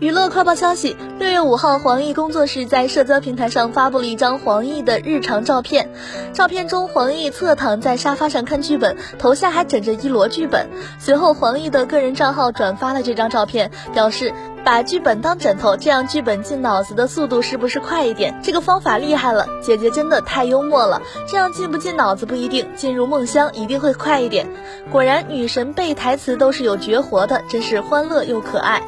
娱乐快报消息六月五号黄奕工作室在社交平台上发布了一张黄奕的日常照片。照片中黄奕侧躺在沙发上看剧本头下还枕着一摞剧本。随后黄奕的个人账号转发了这张照片表示把剧本当枕头这样剧本进脑子的速度是不是快一点？这个方法厉害了姐姐真的太幽默了这样进不进脑子不一定进入梦乡一定会快一点。果然女神背台词都是有绝活的真是欢乐又可爱。